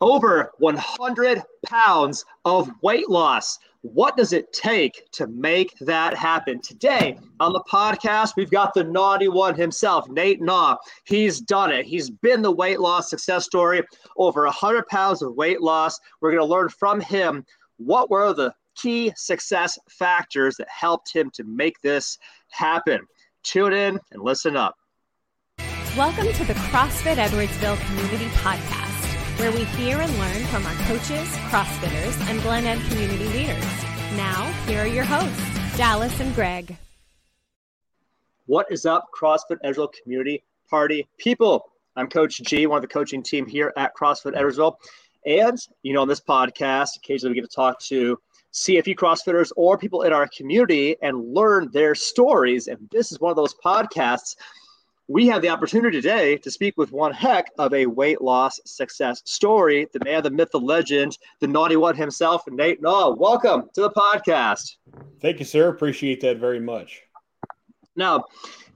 over 100 pounds of weight loss. What does it take to make that happen? Today on the podcast, we've got the naughty one himself, Nate Gnau. He's done it. He's been the weight loss success story, over 100 pounds of weight loss. We're going to learn from him what were the key success factors that helped him to make this happen. Tune in and listen up. Welcome to the CrossFit Edwardsville Community Podcast where we hear and learn from our coaches, CrossFitters, and Glen Ed community leaders. Now, here are your hosts, Dallas and Greg. What is up, CrossFit Edwardsville Community Party people? I'm Coach G, one of the coaching team here at CrossFit Edwardsville. And, you know, on this podcast, occasionally we get to talk to CFE CrossFitters or people in our community and learn their stories. And this is one of those podcasts we have the opportunity today to speak with one heck of a weight loss success story. The man, the myth, the legend, the naughty one himself, Nate Gnau. Welcome to the podcast. Thank you, sir. Appreciate that very much. Now,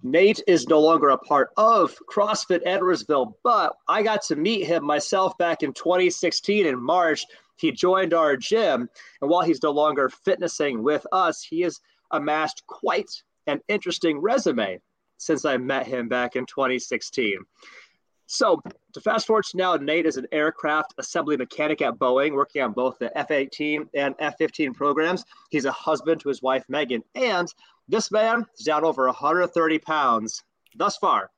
Nate is no longer a part of CrossFit Edwardsville, but I got to meet him myself back in 2016 in March. He joined our gym, and while he's no longer fitnessing with us, he has amassed quite an interesting resume since I met him back in 2016. So to fast forward to now, Nate is an aircraft assembly mechanic at Boeing, working on both the F 18 and F 15 programs. He's a husband to his wife, Megan. And this man is down over 130 pounds thus far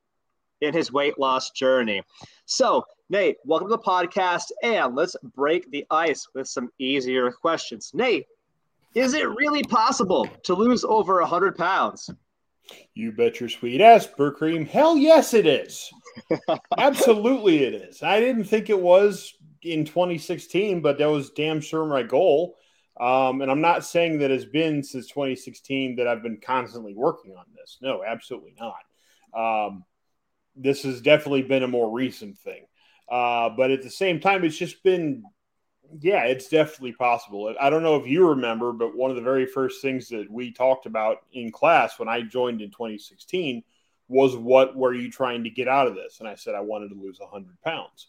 in his weight loss journey. So, Nate, welcome to the podcast. And let's break the ice with some easier questions. Nate, is it really possible to lose over 100 pounds? You bet your sweet ass, Cream. Hell yes, it is. Absolutely, it is. I didn't think it was in 2016, but that was damn sure my goal. Um, and I'm not saying that it's been since 2016 that I've been constantly working on this. No, absolutely not. Um, this has definitely been a more recent thing. Uh, but at the same time, it's just been yeah, it's definitely possible. I don't know if you remember, but one of the very first things that we talked about in class when I joined in 2016 was what were you trying to get out of this? And I said I wanted to lose 100 pounds.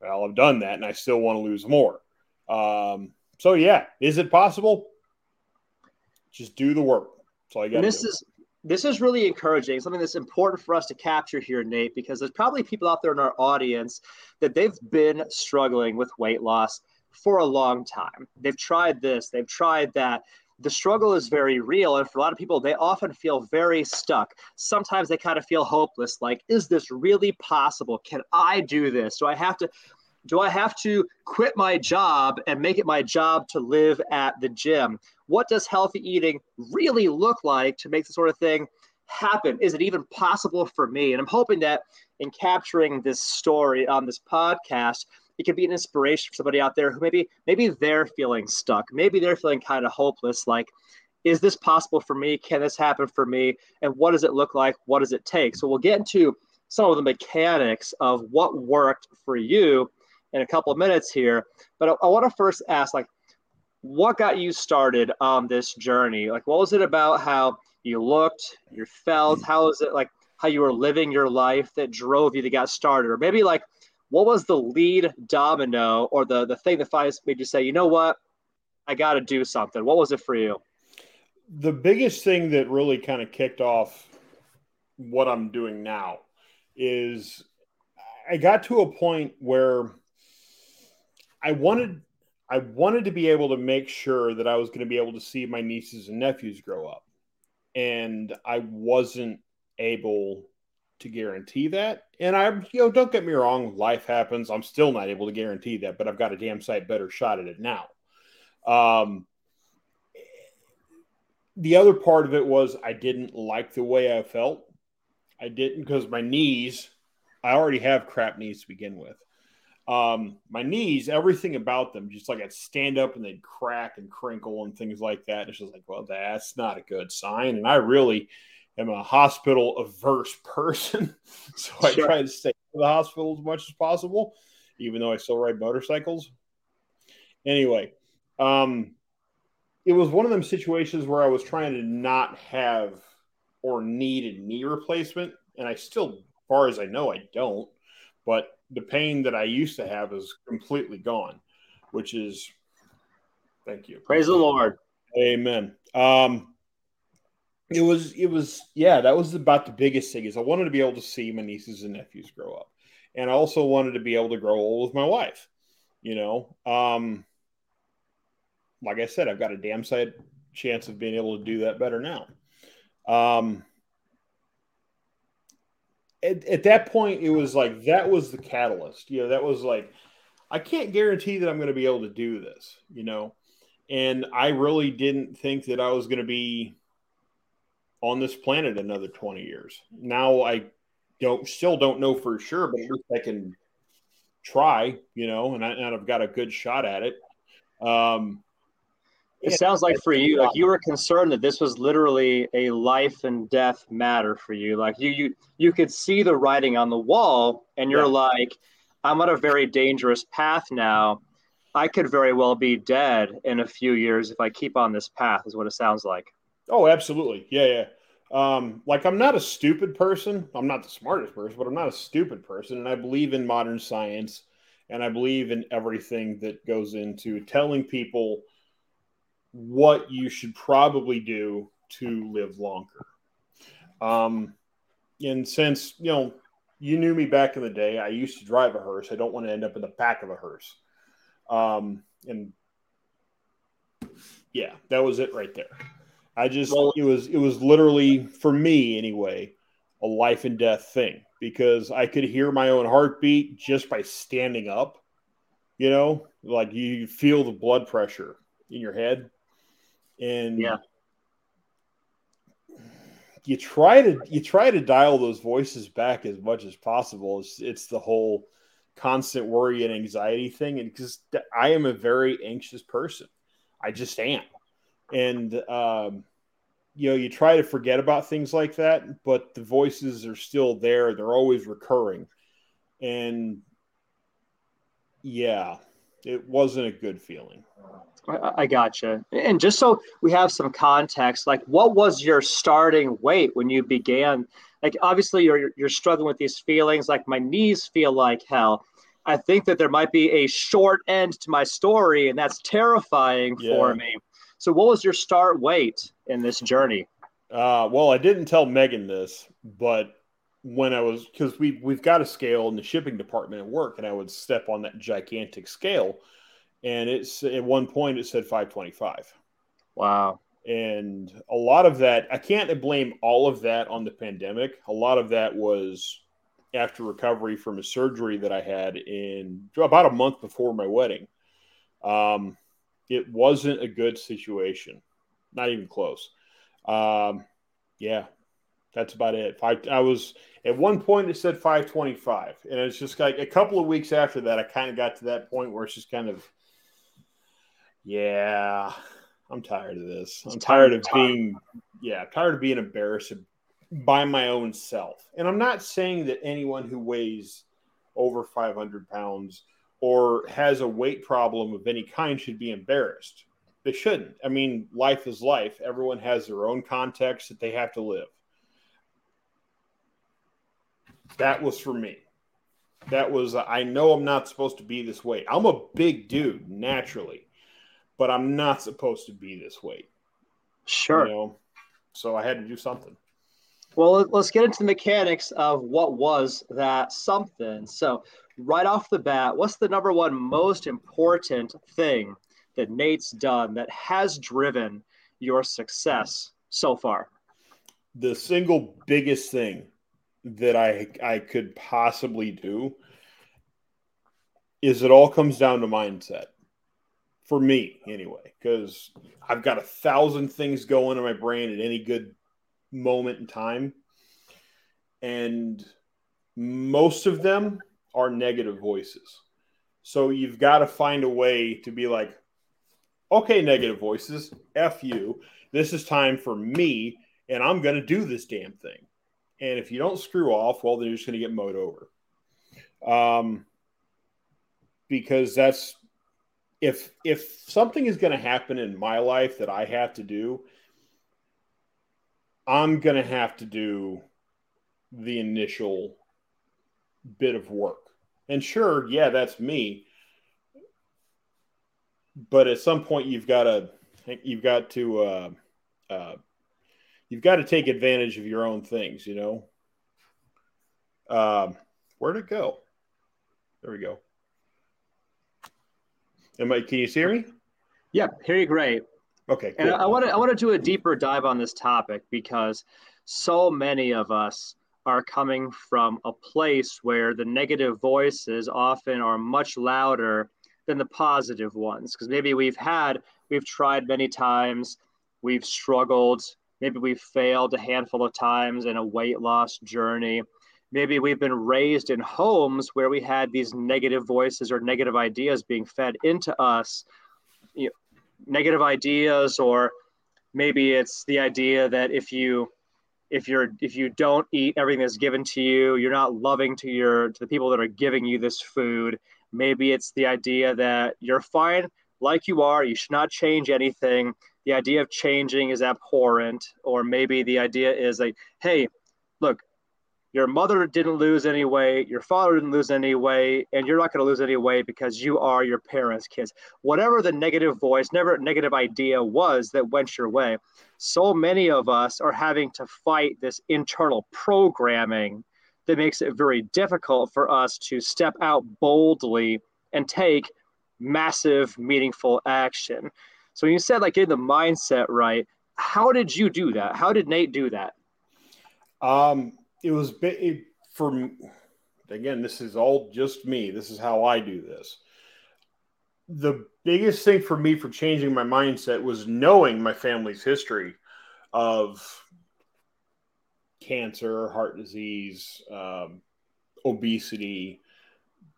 Well, I've done that, and I still want to lose more. Um, so yeah, is it possible? Just do the work. That's all I got. This do. is this is really encouraging. Something that's important for us to capture here, Nate, because there's probably people out there in our audience that they've been struggling with weight loss for a long time. They've tried this, they've tried that. The struggle is very real. And for a lot of people, they often feel very stuck. Sometimes they kind of feel hopeless like, is this really possible? Can I do this? Do I have to? Do I have to quit my job and make it my job to live at the gym? What does healthy eating really look like to make the sort of thing happen? Is it even possible for me? And I'm hoping that in capturing this story on this podcast, it can be an inspiration for somebody out there who maybe maybe they're feeling stuck. Maybe they're feeling kind of hopeless like is this possible for me? Can this happen for me? And what does it look like? What does it take? So we'll get into some of the mechanics of what worked for you in a couple of minutes here. But i, I want to first ask like what got you started on this journey like what was it about how you looked you felt how was it like how you were living your life that drove you to get started or maybe like what was the lead domino or the the thing that finally made you say, you know what, I got to do something? What was it for you? The biggest thing that really kind of kicked off what I'm doing now is I got to a point where I wanted I wanted to be able to make sure that I was going to be able to see my nieces and nephews grow up. And I wasn't able to guarantee that. And I, you know, don't get me wrong, life happens. I'm still not able to guarantee that, but I've got a damn sight better shot at it now. Um, the other part of it was I didn't like the way I felt. I didn't because my knees, I already have crap knees to begin with. Um, my knees, everything about them, just like I'd stand up and they'd crack and crinkle and things like that. And it's just like, well, that's not a good sign. And I really, am a hospital averse person. so I try to stay in the hospital as much as possible, even though I still ride motorcycles. Anyway, um, it was one of them situations where I was trying to not have or need a knee replacement. And I still, as far as I know, I don't. But the pain that I used to have is completely gone, which is thank you. Praise the Lord. Amen. Um, it was it was yeah that was about the biggest thing is i wanted to be able to see my nieces and nephews grow up and i also wanted to be able to grow old with my wife you know um like i said i've got a damn sight chance of being able to do that better now um at, at that point it was like that was the catalyst you know that was like i can't guarantee that i'm going to be able to do this you know and i really didn't think that i was going to be on this planet another 20 years. Now I don't still don't know for sure, but at least I can try, you know, and, I, I've got a good shot at it. Um, it sounds like for you, like you were concerned that this was literally a life and death matter for you. Like you, you, you could see the writing on the wall, and you're yeah. like, "I'm on a very dangerous path now. I could very well be dead in a few years if I keep on this path." Is what it sounds like. Oh, absolutely. Yeah, yeah. Um, like I'm not a stupid person. I'm not the smartest person, but I'm not a stupid person. And I believe in modern science and I believe in everything that goes into telling people what you should probably do to live longer. Um, and since, you know, you knew me back in the day, I used to drive a hearse. I don't want to end up in the back of a hearse. Um, and yeah, that was it right there. I just it was it was literally for me anyway a life and death thing because I could hear my own heartbeat just by standing up. You know, like you feel the blood pressure in your head, and yeah, you try to you try to dial those voices back as much as possible. It's it's the whole constant worry and anxiety thing, and because I am a very anxious person, I just am. And um, you know you try to forget about things like that but the voices are still there. They're always recurring. And yeah it wasn't a good feeling I, I gotcha. And just so we have some context like what was your starting weight when you began? Like obviously you're you're struggling with these feelings like my knees feel like hell. I think that there might be a short end to my story and that's terrifying yeah. for me. So, what was your start weight in this journey? Uh, well, I didn't tell Megan this, but when I was because we we've got a scale in the shipping department at work, and I would step on that gigantic scale, and it's at one point it said 525. Wow. And a lot of that, I can't blame all of that on the pandemic. A lot of that was after recovery from a surgery that I had in about a month before my wedding. Um, it wasn't a good situation, not even close. Um, yeah, that's about it. Five, I was at one point it said 525, and it's just like a couple of weeks after that, I kind of got to that point where it's just kind of, yeah, I'm tired of this. I'm tired of being, yeah, tired of being embarrassed by my own self. And I'm not saying that anyone who weighs over 500 pounds or has a weight problem of any kind should be embarrassed. They shouldn't. I mean, life is life. Everyone has their own context that they have to live. That was for me. That was, I know I'm not supposed to be this way. I'm a big dude naturally, but I'm not supposed to be this weight. Sure. You know? So I had to do something. Well, let's get into the mechanics of what was that something. So, right off the bat, what's the number one most important thing that Nate's done that has driven your success so far? The single biggest thing that I I could possibly do is it all comes down to mindset. For me, anyway, because I've got a thousand things going in my brain at any good moment in time. And most of them are negative voices. So you've got to find a way to be like, okay, negative voices, F you. This is time for me, and I'm going to do this damn thing. And if you don't screw off, well, then you're just going to get mowed over. Um, because that's if if something is going to happen in my life that I have to do, I'm going to have to do the initial bit of work. And sure, yeah, that's me. But at some point, you've got to you've got to uh, uh, you've got to take advantage of your own things. You know. Um, where'd it go? There we go. Am I? Can you hear me? Yeah, hear you great. Okay. Cool. And I want to I want to do a deeper dive on this topic because so many of us are coming from a place where the negative voices often are much louder than the positive ones because maybe we've had we've tried many times we've struggled maybe we've failed a handful of times in a weight loss journey maybe we've been raised in homes where we had these negative voices or negative ideas being fed into us. You know, negative ideas or maybe it's the idea that if you if you're if you don't eat everything that's given to you you're not loving to your to the people that are giving you this food. Maybe it's the idea that you're fine like you are you should not change anything. The idea of changing is abhorrent. Or maybe the idea is like hey your mother didn't lose any weight, your father didn't lose any weight, and you're not going to lose any weight because you are your parents' kids. Whatever the negative voice, never negative idea was that went your way, so many of us are having to fight this internal programming that makes it very difficult for us to step out boldly and take massive, meaningful action. So when you said like getting the mindset right, how did you do that? How did Nate do that? Um, it was it, for again this is all just me. This is how i do this. The biggest thing for me for changing my mindset was knowing my family's history of cancer heart disease um, obesity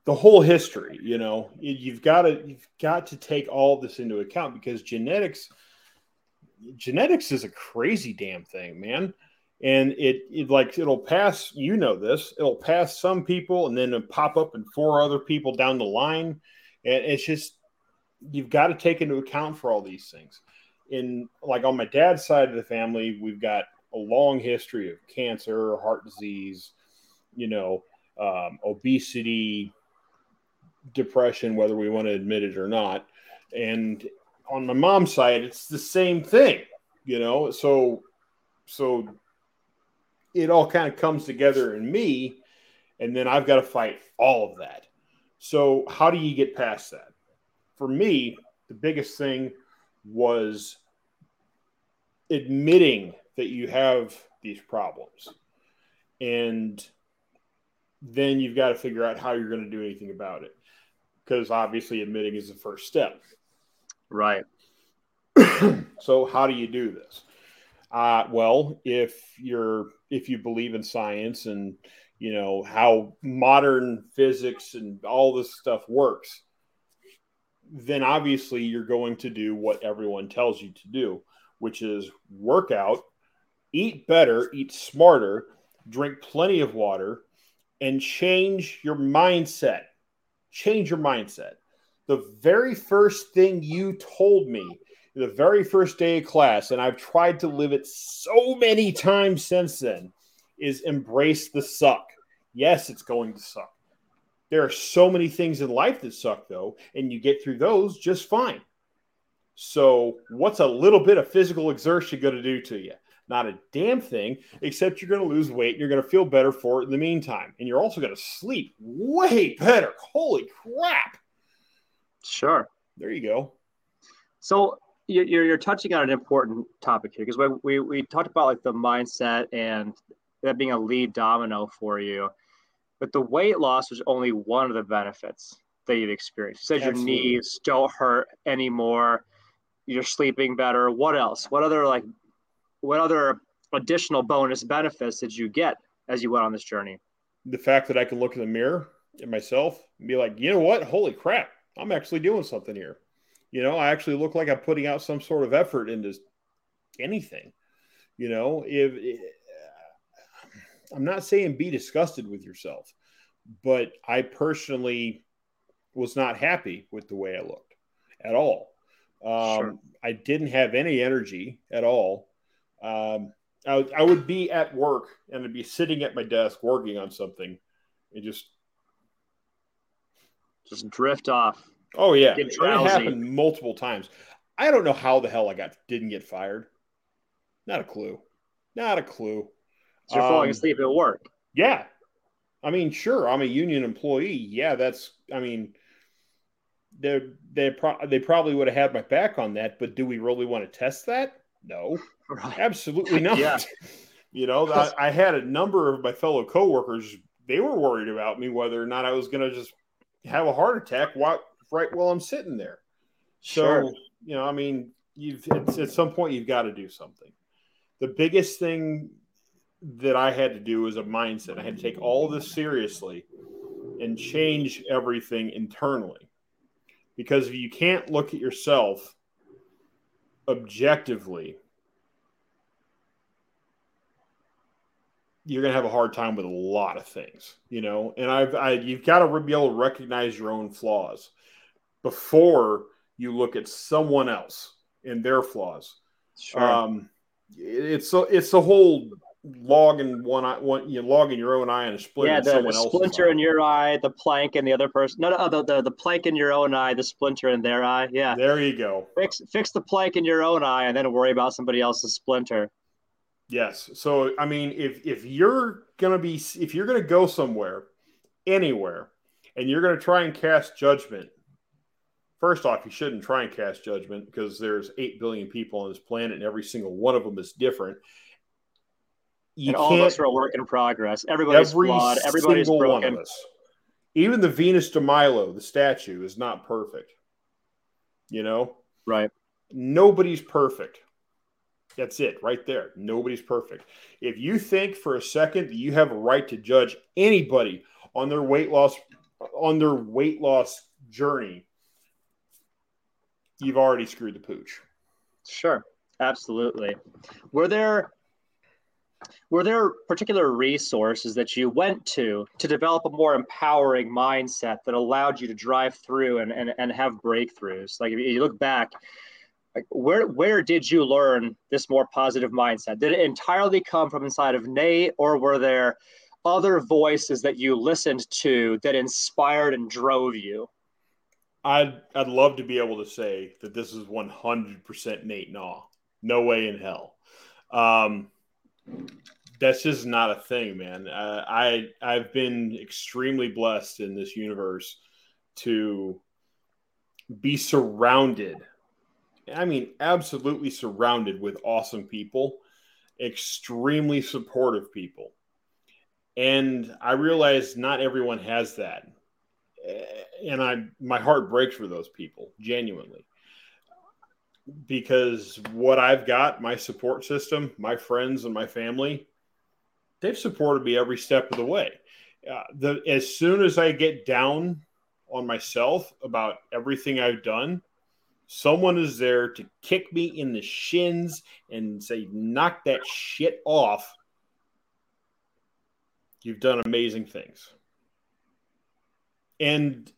the whole history you know? You've got to you've got to take all this into account because genetics genetics is a crazy damn thing man and it, it, like it'll pass you know this it'll pass some people and then pop up in four other people down the line. And it's just you've got to take into account for all these things. In like on my dad's side of the family we've got a long history of cancer heart disease you know um, obesity depression whether we want to admit it or not. And on my mom's side it's the same thing you know? So so it all kind of comes together in me, and then I've got to fight all of that. So, how do you get past that? For me, the biggest thing was admitting that you have these problems. And then you've got to figure out how you're going to do anything about it. Because obviously, admitting is the first step. Right. so, how do you do this? Uh, well, if you're if you believe in science and you know how modern physics and all this stuff works, then obviously you're going to do what everyone tells you to do, which is work out, eat better, eat smarter, drink plenty of water, and change your mindset. Change your mindset. The very first thing you told me the very first day of class, and I've tried to live it so many times since then, is embrace the suck. Yes, it's going to suck. There are so many things in life that suck, though, and you get through those just fine. So, what's a little bit of physical exertion going to do to you? Not a damn thing, except you're going to lose weight and you're going to feel better for it in the meantime. And you're also going to sleep way better. Holy crap. Sure. There you go. So, you're, you're touching on an important topic here because we, we, we talked about like the mindset and that being a lead domino for you but the weight loss was only one of the benefits that you've experienced. You said Absolutely. your knees don't hurt anymore. You're sleeping better. What else? What other like what other additional bonus benefits did you get as you went on this journey? The fact that i can look in the mirror at myself and be like you know what? Holy crap i'm actually doing something here you know, I actually look like I'm putting out some sort of effort into anything. You know, if, if I'm not saying be disgusted with yourself, but I personally was not happy with the way I looked at all. Um, sure. I didn't have any energy at all. Um, I, I would be at work and I'd be sitting at my desk working on something and just just drift off. Oh yeah, it happened multiple times. I don't know how the hell I got didn't get fired. Not a clue. Not a clue. So you're falling Um, asleep at work. Yeah. I mean, sure, I'm a union employee. Yeah, that's I mean they they pro- they probably would have had my back on that, but do we really want to test that? No. Right. Absolutely not. Yeah. You know, I, I had a number of my fellow coworkers, they were worried about me whether or not I was going to just have a heart attack while, right while I'm sitting there. So, Sure. you know, I mean, you've it's, at some point you've got to do something. The biggest thing that I had to do was a mindset. I had to take all this seriously and change everything internally. Because if you can't look at yourself objectively, you're going to have a hard time with a lot of things, you know. And I've I, you've got to be able to recognize your own flaws before you look at someone else and their flaws. Sure. Um, it's so it's the whole logging one eye, one you know, logging your own eye and a splinter. yeah, in the, someone the splinter in your eye, the plank in the other person. No, no, the, the the plank in your own eye, the splinter in their eye. Yeah, There you go. fix fix the plank in your own eye, and then worry about somebody else's splinter. Yes. So I mean, if if you're gonna be if you're gonna go somewhere, anywhere, and you're gonna try and cast judgment, first off, you shouldn't try and cast judgment because there's eight billion people on this planet, and every single one of them is different. You and all of us are a work in progress. Everybody's every flawed. Everybody's single one broken. of us. Even the Venus de Milo, the statue, is not perfect. You know, Right. nobody's perfect. That's it, right there. Nobody's perfect. If you think for a second that you have a right to judge anybody on their weight loss on their weight loss journey, you've already screwed the pooch. Sure. Absolutely. Were there were there particular resources that you went to to develop a more empowering mindset that allowed you to drive through and, and, and have breakthroughs? Like if you look back, like where where did you learn this more positive mindset? Did it entirely come from inside of Nate, or were there other voices that you listened to that inspired and drove you? I'd I'd love to be able to say that this is 100% Nate Gnau. No way in hell. Um, that's just not a thing, man. Uh, I I've been extremely blessed in this universe to be surrounded. I mean, absolutely surrounded with awesome people, extremely supportive people. And I realize not everyone has that. And I my heart breaks for those people, genuinely because what I've got, my support system, my friends and my family, they've supported me every step of the way. Uh, the as soon as I get down on myself about everything I've done, someone is there to kick me in the shins and say, "Knock that shit off." You've done amazing things. And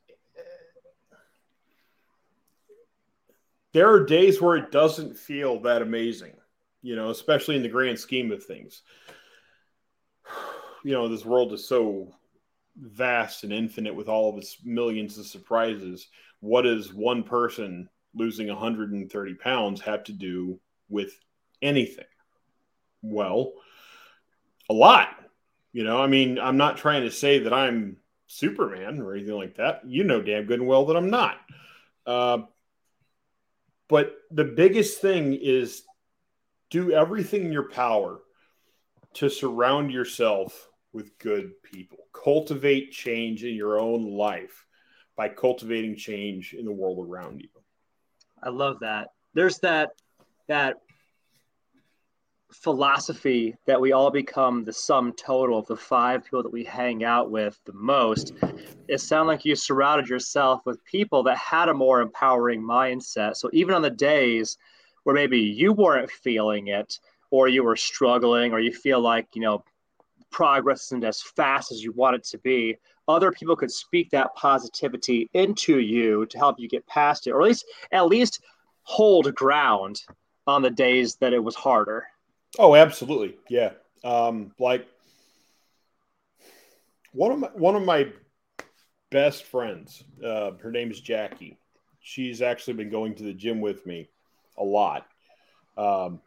there are days where it doesn't feel that amazing, you know, especially in the grand scheme of things. You know, this world is so vast and infinite with all of its millions of surprises. What does one person losing 130 pounds have to do with anything? Well, a lot. You know, I mean, I'm not trying to say that I'm Superman or anything like that. You know damn good and well that I'm not. Uh, but the biggest thing is do everything in your power to surround yourself with good people. Cultivate change in your own life by cultivating change in the world around you. I love that. There's that that philosophy that we all become the sum total of the five people that we hang out with the most. It sounded like you surrounded yourself with people that had a more empowering mindset. So even on the days where maybe you weren't feeling it or you were struggling or you feel like, you know, progress isn't as fast as you want it to be, other people could speak that positivity into you to help you get past it, or at least at least hold ground on the days that it was harder. Oh, absolutely. Yeah. Um, like one of my one of my best friends. Uh, her name is Jackie. She's actually been going to the gym with me a lot. Um,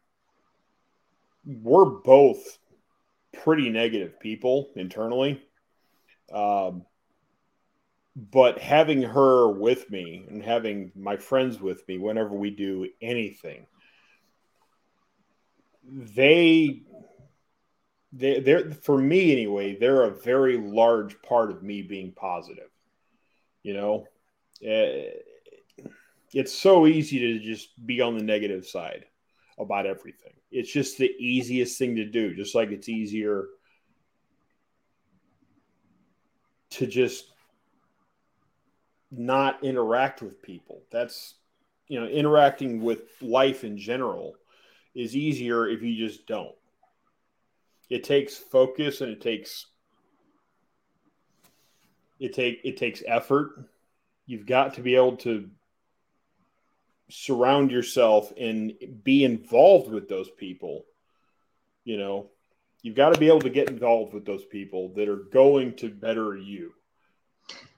we're both pretty negative people internally. Um, but having her with me and having my friends with me whenever we do anything, they they they're for me anyway they're a very large part of me being positive you know? Eh, it's so easy to just be on the negative side about everything. It's just the easiest thing to do just like it's easier to just not interact with people. That's you know interacting with life in general is easier if you just don't. It takes focus and it takes it take it takes effort. You've got to be able to surround yourself and be involved with those people you know. You've got to be able to get involved with those people that are going to better you.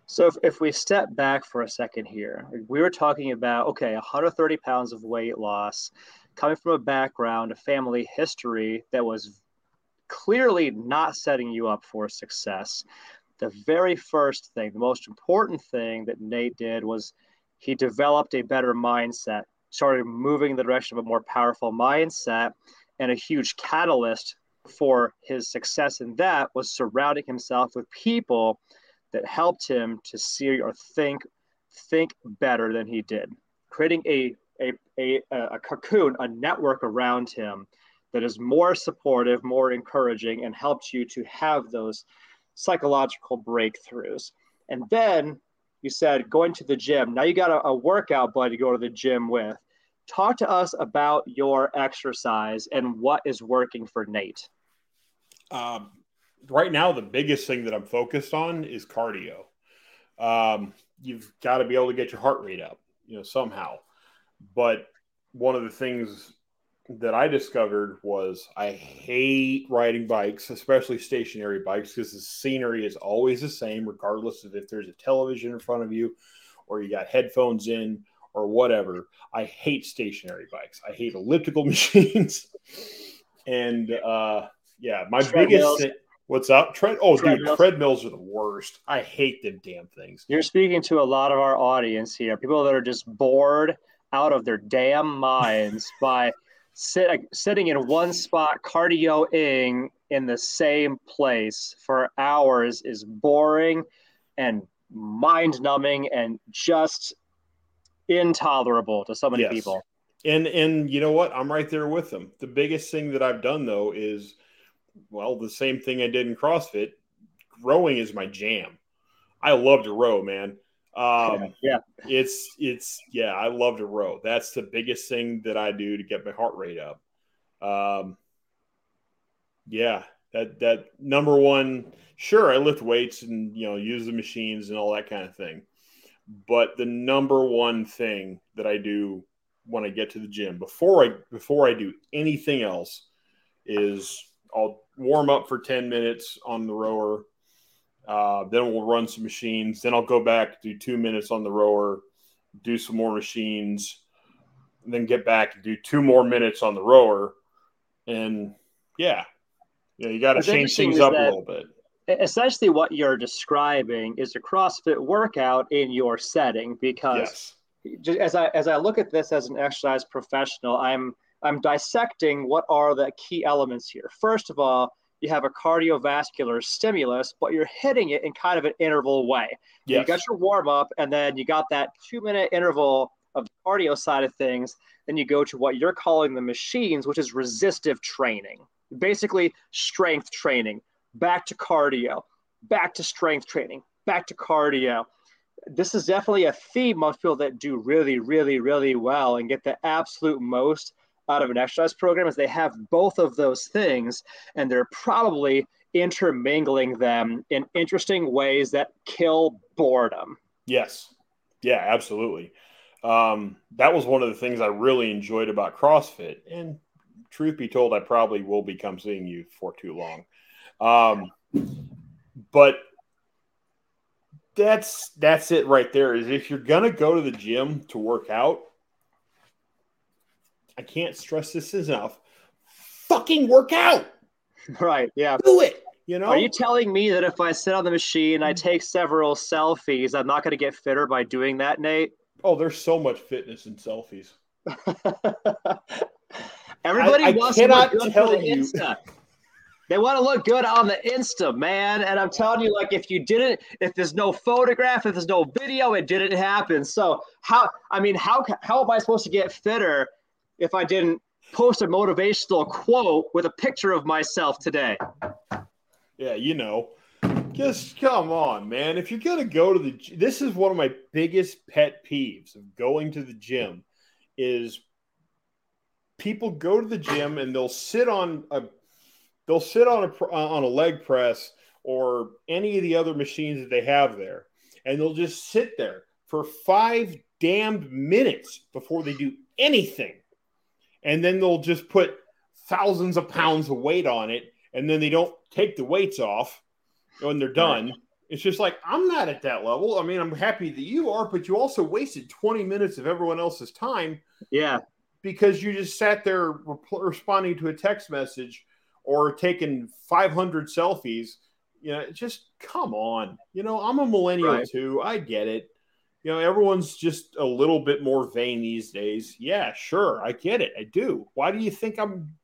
So if, if we step back for a second here we were talking about okay 130 pounds of weight loss coming from a background a family history that was clearly not setting you up for success. The very first thing, the most important thing that Nate did was he developed a better mindset, started moving in the direction of a more powerful mindset. And a huge catalyst for his success in that was surrounding himself with people that helped him to see or think think better than he did creating a a, a, a cocoon a network around him that is more supportive, more encouraging, and helps you to have those psychological breakthroughs. And then you said going to the gym. Now you got a, a workout buddy to go to the gym with. Talk to us about your exercise and what is working for Nate. Um, right now, the biggest thing that I'm focused on is cardio. Um, you've got to be able to get your heart rate up, you know, somehow. But one of the things that I discovered was I hate riding bikes, especially stationary bikes, because the scenery is always the same, regardless of if there's a television in front of you or you got headphones in or whatever. I hate stationary bikes. I hate elliptical machines. and uh, yeah, my biggest thing, what's up? Tread oh treadmills. dude, treadmills are the worst. I hate them damn things. You're speaking to a lot of our audience here, people that are just bored out of their damn minds by sit, sitting in one spot, cardioing in the same place for hours is boring and mind numbing and just intolerable to so many yes. people. And and you know what? I'm right there with them. The biggest thing that I've done though is well, the same thing I did in CrossFit. Rowing is my jam. I love to row, man. Um, yeah, it's it's yeah, I love to row. That's the biggest thing that I do to get my heart rate up. Um, yeah, that that number one. Sure, I lift weights and you know use the machines and all that kind of thing, but the number one thing that I do when I get to the gym before I before I do anything else is I'll warm up for ten minutes on the rower uh, then we'll run some machines. Then I'll go back, do two minutes on the rower, do some more machines, then get back and do two more minutes on the rower. And yeah, yeah, you got to change things up a little bit. Essentially, what you're describing is a CrossFit workout in your setting because yes. as I as I look at this as an exercise professional, I'm I'm dissecting what are the key elements here. First of all, you have a cardiovascular stimulus, but you're hitting it in kind of an interval way. Yes. You got your warm up, and then you got that two minute interval of the cardio side of things. Then you go to what you're calling the machines, which is resistive training, basically strength training, back to cardio, back to strength training, back to cardio. This is definitely a theme most people that do really, really, really well and get the absolute most out of an exercise program is they have both of those things and they're probably intermingling them in interesting ways that kill boredom. Yes. Yeah, absolutely. Um, that was one of the things I really enjoyed about CrossFit. And truth be told, I probably will become seeing you for too long. Um, but that's that's it right there. Is if you're gonna go to the gym to work out, I can't stress this enough. Fucking work out. Right. Yeah. Do it. You know. Are you telling me that if I sit on the machine, I mm. take several selfies, I'm not going to get fitter by doing that, Nate? oh, there's so much fitness in selfies. Everybody I- I wants to look good tell the you- Insta. They want to look good on the Insta, man. And I'm telling you, like, if you didn't, if there's no photograph, if there's no video, it didn't happen. So how? I mean, how how am I supposed to get fitter if I didn't post a motivational quote with a picture of myself today? Yeah, you know. Just come on, man. If you're gonna go to the, this is one of my biggest pet peeves of going to the gym, is people go to the gym and they'll sit on a, they'll sit on a uh, on a leg press or any of the other machines that they have there, and they'll just sit there for five damned minutes before they do anything, and then they'll just put thousands of pounds of weight on it, and then they don't take the weights off when they're done. It's just like I'm not at that level. I mean, I'm happy that you are, but you also wasted 20 minutes of everyone else's time Yeah, because you just sat there responding to a text message or taking 500 selfies. You know, just come on. You know, I'm a millennial Right. too. I get it. You know, everyone's just a little bit more vain these days. Yeah, sure. I get it. I do. Why do you think I'm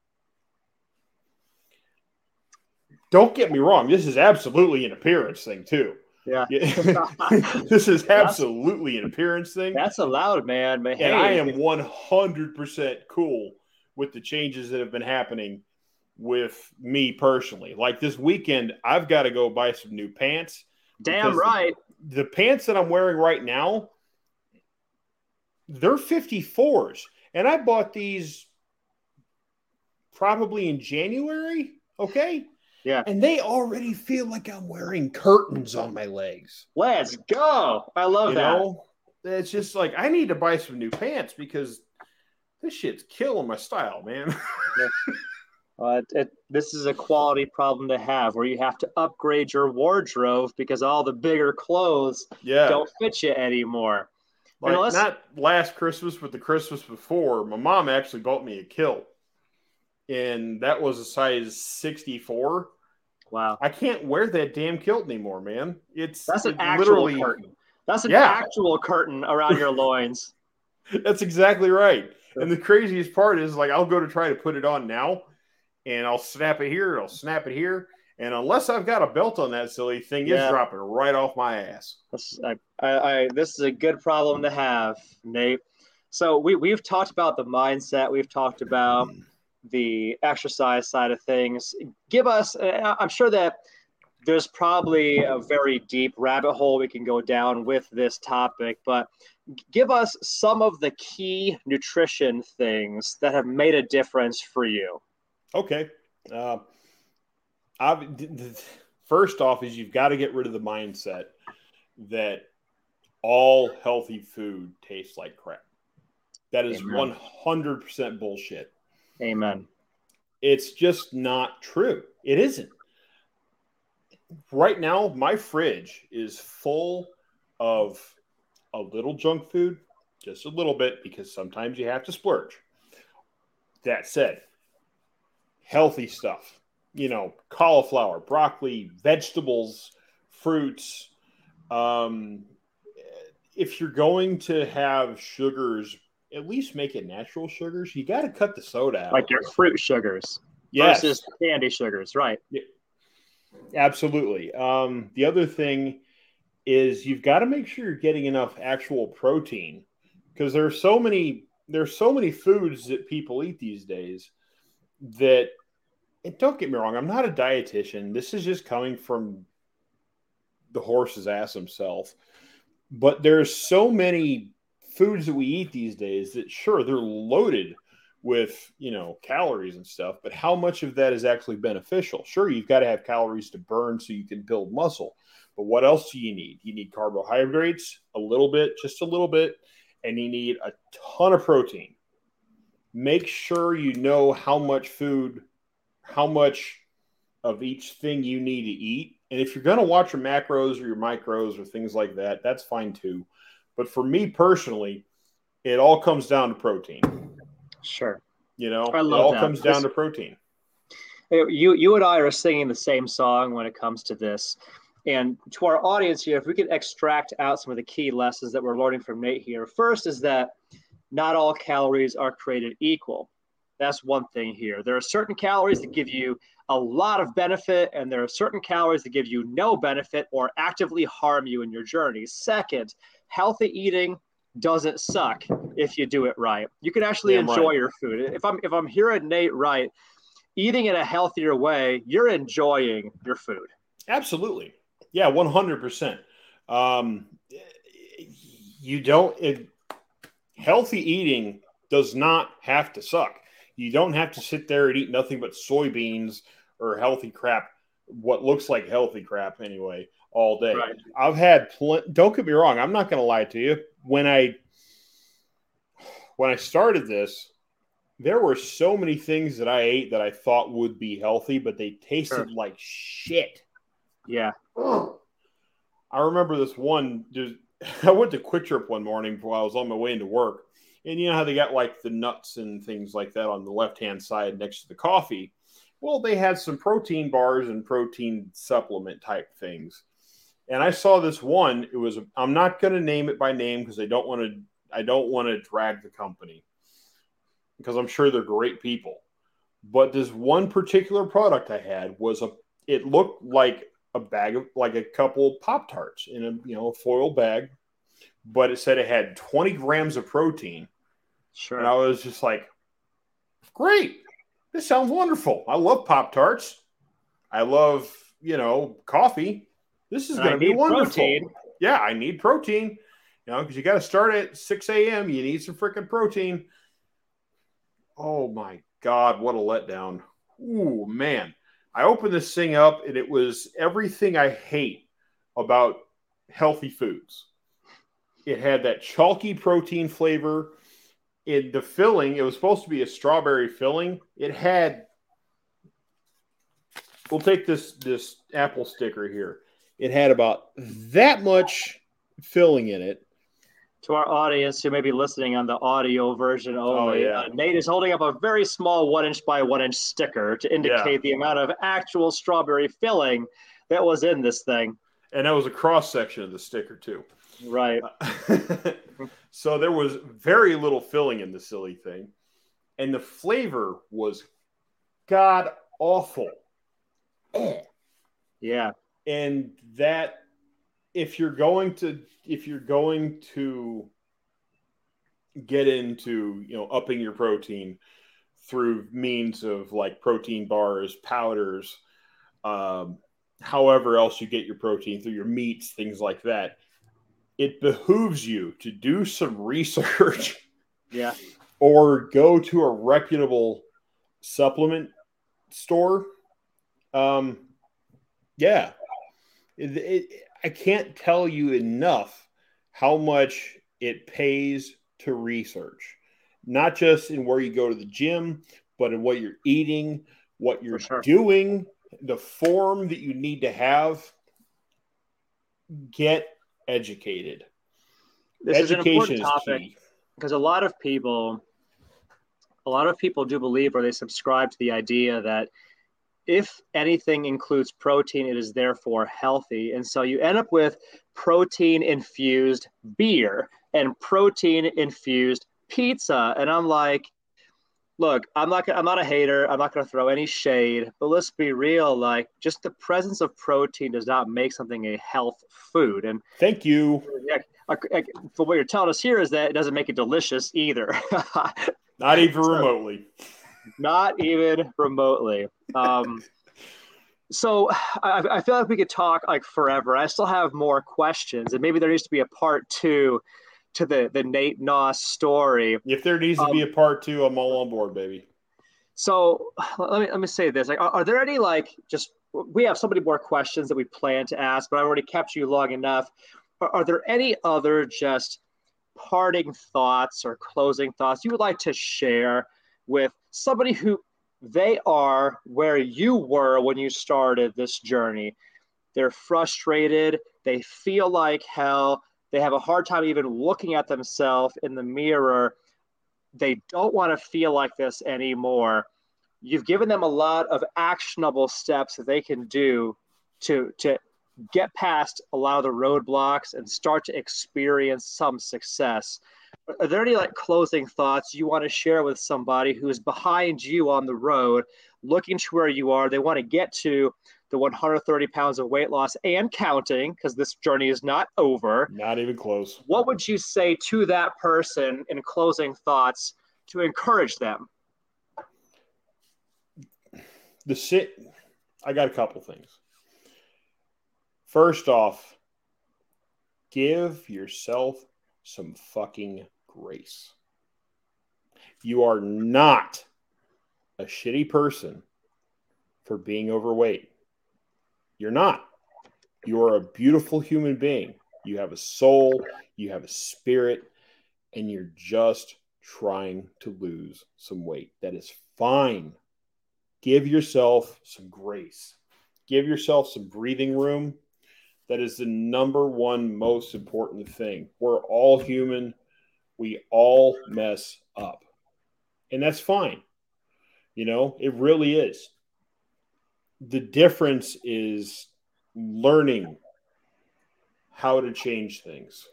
don't get me wrong. This is absolutely an appearance thing too. Yeah. this is absolutely an appearance thing. that's allowed, man. But hey, And I am 100% cool with the changes that have been happening with me personally. Like this weekend, I've got to go buy some new pants. damn right. The pants that I'm wearing right now, they're 54s. And I bought these probably in January. Okay. Yeah. And they already feel like I'm wearing curtains on my legs. Let's go. I love You that. know, it's just like I need to buy some new pants because this shit's killing my style, man. Uh, it, it, this is a quality problem to have where you have to upgrade your wardrobe because all the bigger clothes yeah, don't fit you anymore. like you not last Christmas, but the Christmas before. My mom actually bought me a kilt, and that was a size sixty-four. Wow. I can't wear that damn kilt anymore, man. It's That's an actual literally curtain. That's an Yeah. actual curtain around your loins. That's exactly right. And the craziest part is like I'll go to try to put it on now, and I'll snap it here, I'll snap it here, and unless I've got a belt on that silly thing, Yeah. it's dropping right off my ass. That's, I, I, I, this is a good problem to have, Nate. So we, we've talked about the mindset. We've talked about the exercise side of things. Give us, I'm sure that there's probably a very deep rabbit hole we can go down with this topic, but give us some of the key nutrition things that have made a difference for you. Okay. Uh, th- first off, is you've got to get rid of the mindset that all healthy food tastes like crap. That is Amen. 100% bullshit. Amen. It's just not true. It isn't. Right now, my fridge is full of a little junk food, just a little bit, because sometimes you have to splurge. That said, healthy stuff, you know, cauliflower, broccoli, vegetables, fruits. Um, if you're going to have sugars, at least make it natural sugars. You got to cut the soda out. Like your fruit sugars yes. versus candy sugars, right? Absolutely. Um, the other thing is you've got to make sure you're getting enough actual protein because there's so many there's so many foods that people eat these days that and don't get me wrong, I'm not a dietitian. This is just coming from the horse's ass himself. But there's so many foods that we eat these days that sure they're loaded with you know calories and stuff but how much of that is actually beneficial sure you've got to have calories to burn so you can build muscle but what else do you need you need carbohydrates a little bit just a little bit and you need a ton of protein make sure you know how much food how much of each thing you need to eat. And if you're going to watch your macros or your micros or things like that, that's fine too. But for me personally, it all comes down to protein. Sure. You know, I love. it all that. comes down to protein. You, you and I are singing the same song when it comes to this. And to our audience here, if we could extract out some of the key lessons that we're learning from Nate here. First is that not all calories are created equal. That's one thing here. There are certain calories that give you a lot of benefit, and there are certain calories that give you no benefit or actively harm you in your journey. Second, healthy eating doesn't suck if you do it right. You can actually Damn enjoy right. your food. If I'm if I'm hearing Nate right, eating in a healthier way, you're enjoying your food. Absolutely. Yeah, 100%. Um, you don't, it, healthy eating does not have to suck. You don't have to sit there and eat nothing but soybeans or healthy crap, what looks like healthy crap anyway, all day. Right. I've had pl- don't get me wrong, I'm not going to lie to you. When I when I started this, there were so many things that I ate that I thought would be healthy, but they tasted sure. like shit. Yeah. I remember this one. I went to QuikTrip one morning while I was on my way into work, and you know how they got like the nuts and things like that on the left hand side next to the coffee. Well, they had some protein bars and protein supplement type things. And I saw this one. It was I'm not going to name it by name because I don't want to I don't want to drag the company because I'm sure they're great people. But this one particular product I had was a it looked like a bag of like a couple Pop Tarts in a you know a foil bag, but it said it had 20 grams of protein. Sure. And I was just like, great. This sounds wonderful. I love Pop Tarts. I love, you know, coffee. This is going to be wonderful. Protein. Yeah, I need protein. You know, because you got to start at 6 a.m. You need some freaking protein. Oh my God, what a letdown. Ooh, man. I opened this thing up and it was everything I hate about healthy foods. It had that chalky protein flavor. In the filling, it was supposed to be a strawberry filling. It had we'll take this this apple sticker here. It had about that much filling in it to our audience who may be listening on the audio version only, oh, yeah. uh, Nate is holding up a very small one inch by one inch sticker to indicate yeah. the amount of actual strawberry filling that was in this thing. And that was a cross section of the sticker, too. Right. so there was very little filling in the silly thing. And the flavor was god awful. yeah. And that if you're going to if you're going to get into you know upping your protein through means of like protein bars powders um, however else you get your protein through your meats things like that it behooves you to do some research yeah. or go to a reputable supplement store. Um yeah. It, it, I can't tell you enough how much it pays to research, not just in where you go to the gym, but in what you're eating, what you're sure. doing, the form that you need to have. Get educated. This Education is an important topic because a lot of people, a lot of people do believe or they subscribe to the idea that if anything includes protein, it is therefore healthy. And so you end up with protein infused beer and protein infused pizza. And I'm like, look, I'm not I'm not a hater. I'm not going to throw any shade, but let's be real. Like, just the presence of protein does not make something a health food. And thank you. For what you're telling us here is that it doesn't make it delicious either. not even so, remotely not even remotely. Um, so I, I, feel like we could talk like forever. I still have more questions, and maybe there needs to be a part two to the the Nate Gnau's story. If there needs to be a um, part two, I'm all on board, baby. So let me let me say this: like, are, are there any like just we have so many more questions that we plan to ask, but I've already kept you long enough. Are, are there any other just parting thoughts or closing thoughts you would like to share with somebody who they are where you were when you started this journey. They're frustrated. They feel like hell. They have a hard time even looking at themselves in the mirror. They don't want to feel like this anymore. You've given them a lot of actionable steps that they can do to, to get past a lot of the roadblocks and start to experience some success. Are there any like closing thoughts you want to share with somebody who is behind you on the road, looking to where you are? They want to get to the 130 pounds of weight loss and counting because this journey is not over. Not even close. What would you say to that person in closing thoughts to encourage them? The sit, I got a couple things. First off, give yourself some fucking grace. You are not a shitty person for being overweight. You're not. You are a beautiful human being. You have a soul, you have a spirit, and you're just trying to lose some weight. That is fine. Give yourself some grace, give yourself some breathing room that is the number one most important thing. We're all human. We all mess up. And that's fine. You know, it really is. The difference is learning how to change things.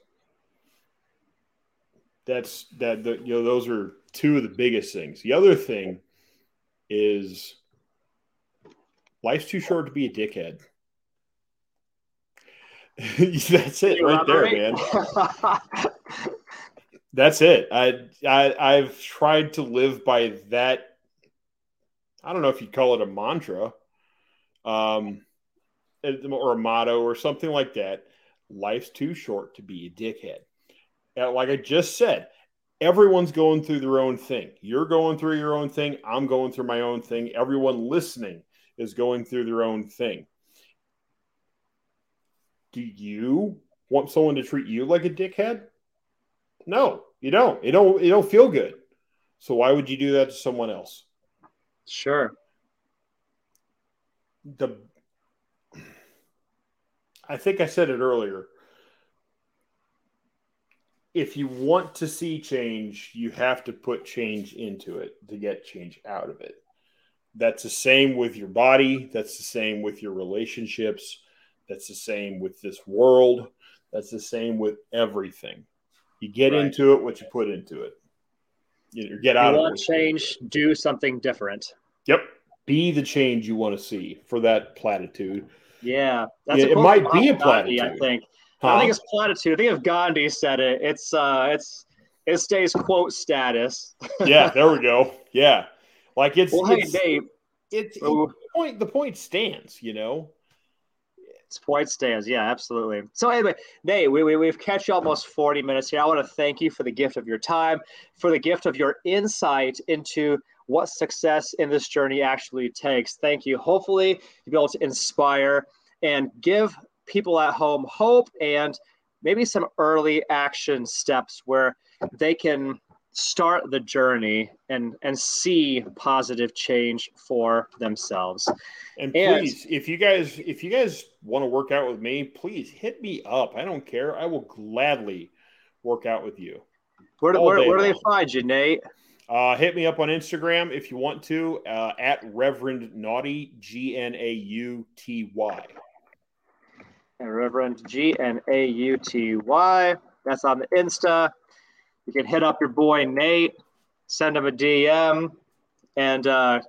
That's that the, you know those are two of the biggest things. The other thing is life's too short to be a dickhead. That's it right there, man. That's it. I, I I've tried to live by that. I don't know if you'd call it a mantra, um, or a motto or something like that. Life's too short to be a dickhead. And like I just said, everyone's going through their own thing. You're going through your own thing. I'm going through my own thing. Everyone listening is going through their own thing do you want someone to treat you like a dickhead? No, you don't. You don't. You don't feel good. So why would you do that to someone else? Sure. The I think I said it earlier. If you want to see change, you have to put change into it to get change out of it. That's the same with your body. That's the same with your relationships. That's the same with this world. That's the same with everything. You get right. into it what you put into it. You get out you of want change, do something different. Yep. Be the change you want to see for that platitude. Yeah. That's yeah, it might be a platitude. Gandhi, I think. Huh? I think it's platitude. I think if Gandhi said it, it's uh it's it stays quote status. yeah, there we go. Yeah. Like it's well, it's, hey Dave. It's, it's the point the point stands, you know. Point stands. Yeah, absolutely. So anyway, Nate, we, we, we've catch you almost 40 minutes here. I want to thank you for the gift of your time, for the gift of your insight into what success in this journey actually takes. Thank you. Hopefully, you'll be able to inspire and give people at home hope and maybe some early action steps where they can start the journey and and see positive change for themselves. And please and, if you guys if you guys want to work out with me please hit me up. I don't care. I will gladly work out with you. Where, where, where do they find you nate? Uh, hit me up on Instagram if you want to uh, at Reverend Gnauty G N A U T Y. And Reverend G N A U T Y. That's on the Insta you can hit up your boy Nate, send him a DM, and uh,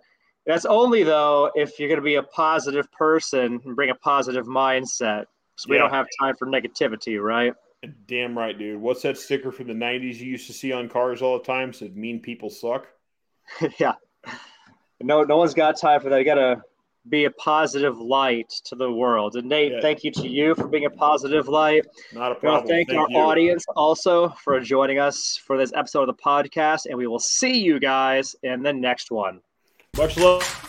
that's only though if you're going to be a positive person and bring a positive mindset. So we yeah. don't have time for negativity, right? Damn right, dude. What's that sticker from the '90s you used to see on cars all the time? Said "Mean people suck." yeah. No, no one's got time for that. You got to be a positive light to the world. And Nate, yeah. thank you to you for being a positive light. Not a problem. thank, thank our you. audience also for joining us for this episode of the podcast. And we will see you guys in the next one. Much love.